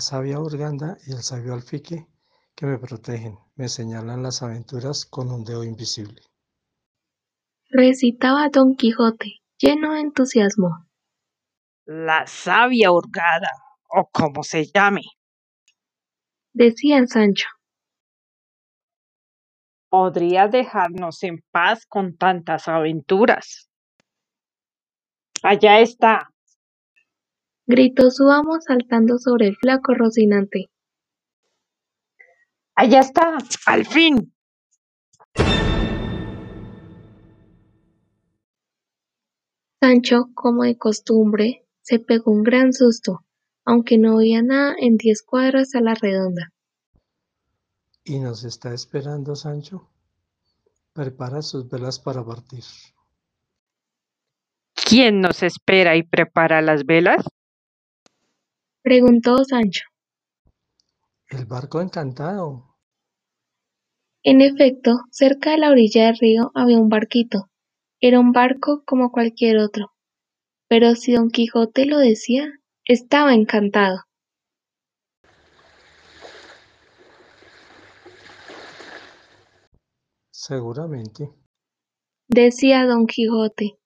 La sabia Urganda y el sabio Alfique que me protegen, me señalan las aventuras con un dedo invisible. Recitaba Don Quijote, lleno de entusiasmo. La sabia hurgada, o como se llame. Decía Sancho. Podría dejarnos en paz con tantas aventuras. Allá está. Gritó su amo saltando sobre el flaco Rocinante. Allá está, al fin. Sancho, como de costumbre, se pegó un gran susto, aunque no veía nada en diez cuadras a la redonda. ¿Y nos está esperando Sancho? Prepara sus velas para partir. ¿Quién nos espera y prepara las velas? Preguntó Sancho. El barco encantado. En efecto, cerca de la orilla del río había un barquito. Era un barco como cualquier otro. Pero si don Quijote lo decía, estaba encantado. Seguramente. Decía don Quijote.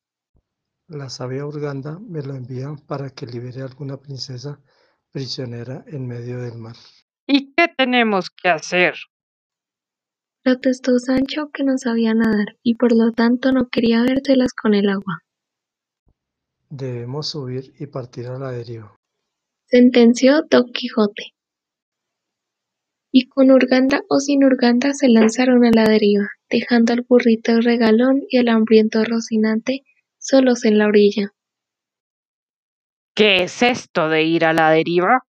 La sabia Urganda me lo envía para que libere a alguna princesa prisionera en medio del mar. ¿Y qué tenemos que hacer? Protestó Sancho que no sabía nadar y por lo tanto no quería vérselas con el agua. Debemos subir y partir a la deriva. Sentenció Don Quijote. Y con Urganda o sin Urganda se lanzaron a la deriva, dejando al burrito regalón y al hambriento Rocinante solos en la orilla. ¿Qué es esto de ir a la deriva?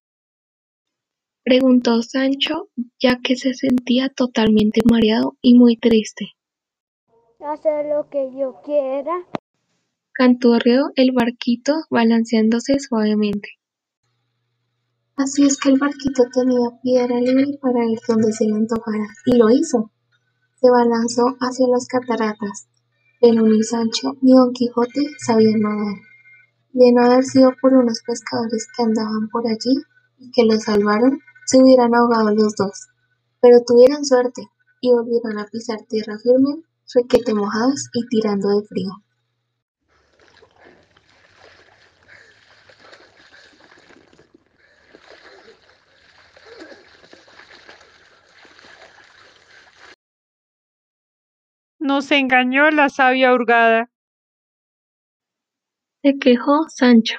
Preguntó Sancho, ya que se sentía totalmente mareado y muy triste. Hacer lo que yo quiera. Canturreó el barquito balanceándose suavemente. Así es que el barquito tenía piedra libre para ir donde se le antojara, y lo hizo. Se balanzó hacia las cataratas, pero ni Sancho ni Don Quijote sabían nadar. De no haber sido por unos pescadores que andaban por allí y que los salvaron, se hubieran ahogado los dos, pero tuvieron suerte y volvieron a pisar tierra firme, requete mojados y tirando de frío. Nos engañó la sabia hurgada. Se quejó Sancho.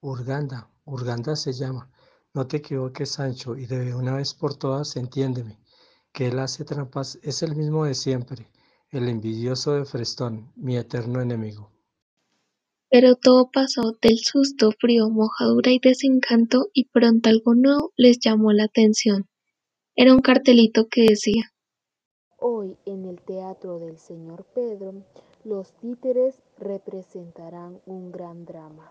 Urganda, Urganda se llama. No te equivoques, Sancho, y de una vez por todas entiéndeme, que él hace trampas es el mismo de siempre, el envidioso de Frestón, mi eterno enemigo. Pero todo pasó del susto, frío, mojadura y desencanto, y pronto algo nuevo les llamó la atención. Era un cartelito que decía Hoy en el Teatro del Señor Pedro, los títeres representarán un gran drama.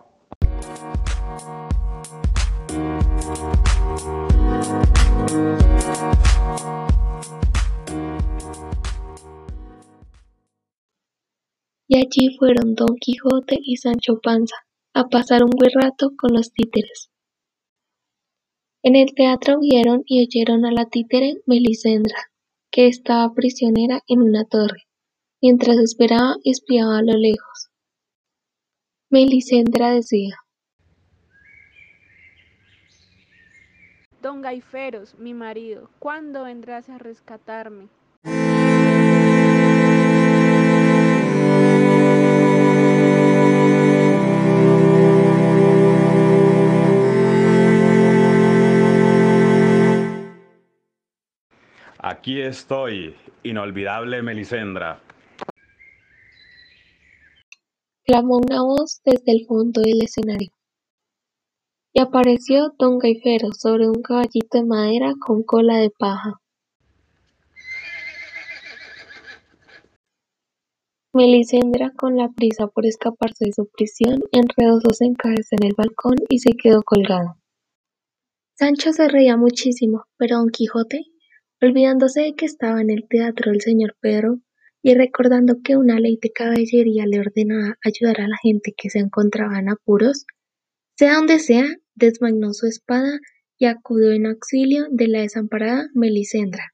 Y allí fueron Don Quijote y Sancho Panza a pasar un buen rato con los títeres. En el teatro vieron y oyeron a la títere Melisendra, que estaba prisionera en una torre, mientras esperaba y espiaba a lo lejos. Melisendra decía Don Gaiferos, mi marido, ¿cuándo vendrás a rescatarme? Aquí estoy, inolvidable Melisendra. Clamó una voz desde el fondo del escenario. Y apareció don Gaifero sobre un caballito de madera con cola de paja. Melisendra, con la prisa por escaparse de su prisión, enredó sus encajes en el balcón y se quedó colgado. Sancho se reía muchísimo, pero don Quijote, olvidándose de que estaba en el teatro del señor Pedro y recordando que una ley de caballería le ordenaba ayudar a la gente que se encontraba en apuros, sea donde sea, desvainó su espada y acudió en auxilio de la desamparada Melisendra.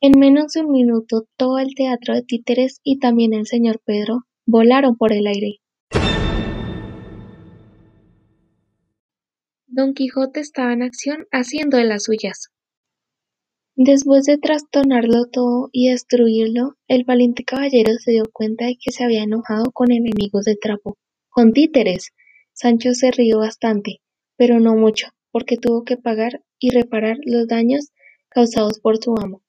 En menos de un minuto todo el teatro de títeres y también el señor Pedro volaron por el aire. Don Quijote estaba en acción haciendo de las suyas. Después de trastornarlo todo y destruirlo, el valiente caballero se dio cuenta de que se había enojado con enemigos de trapo, con títeres. Sancho se rió bastante, pero no mucho, porque tuvo que pagar y reparar los daños causados por su amo.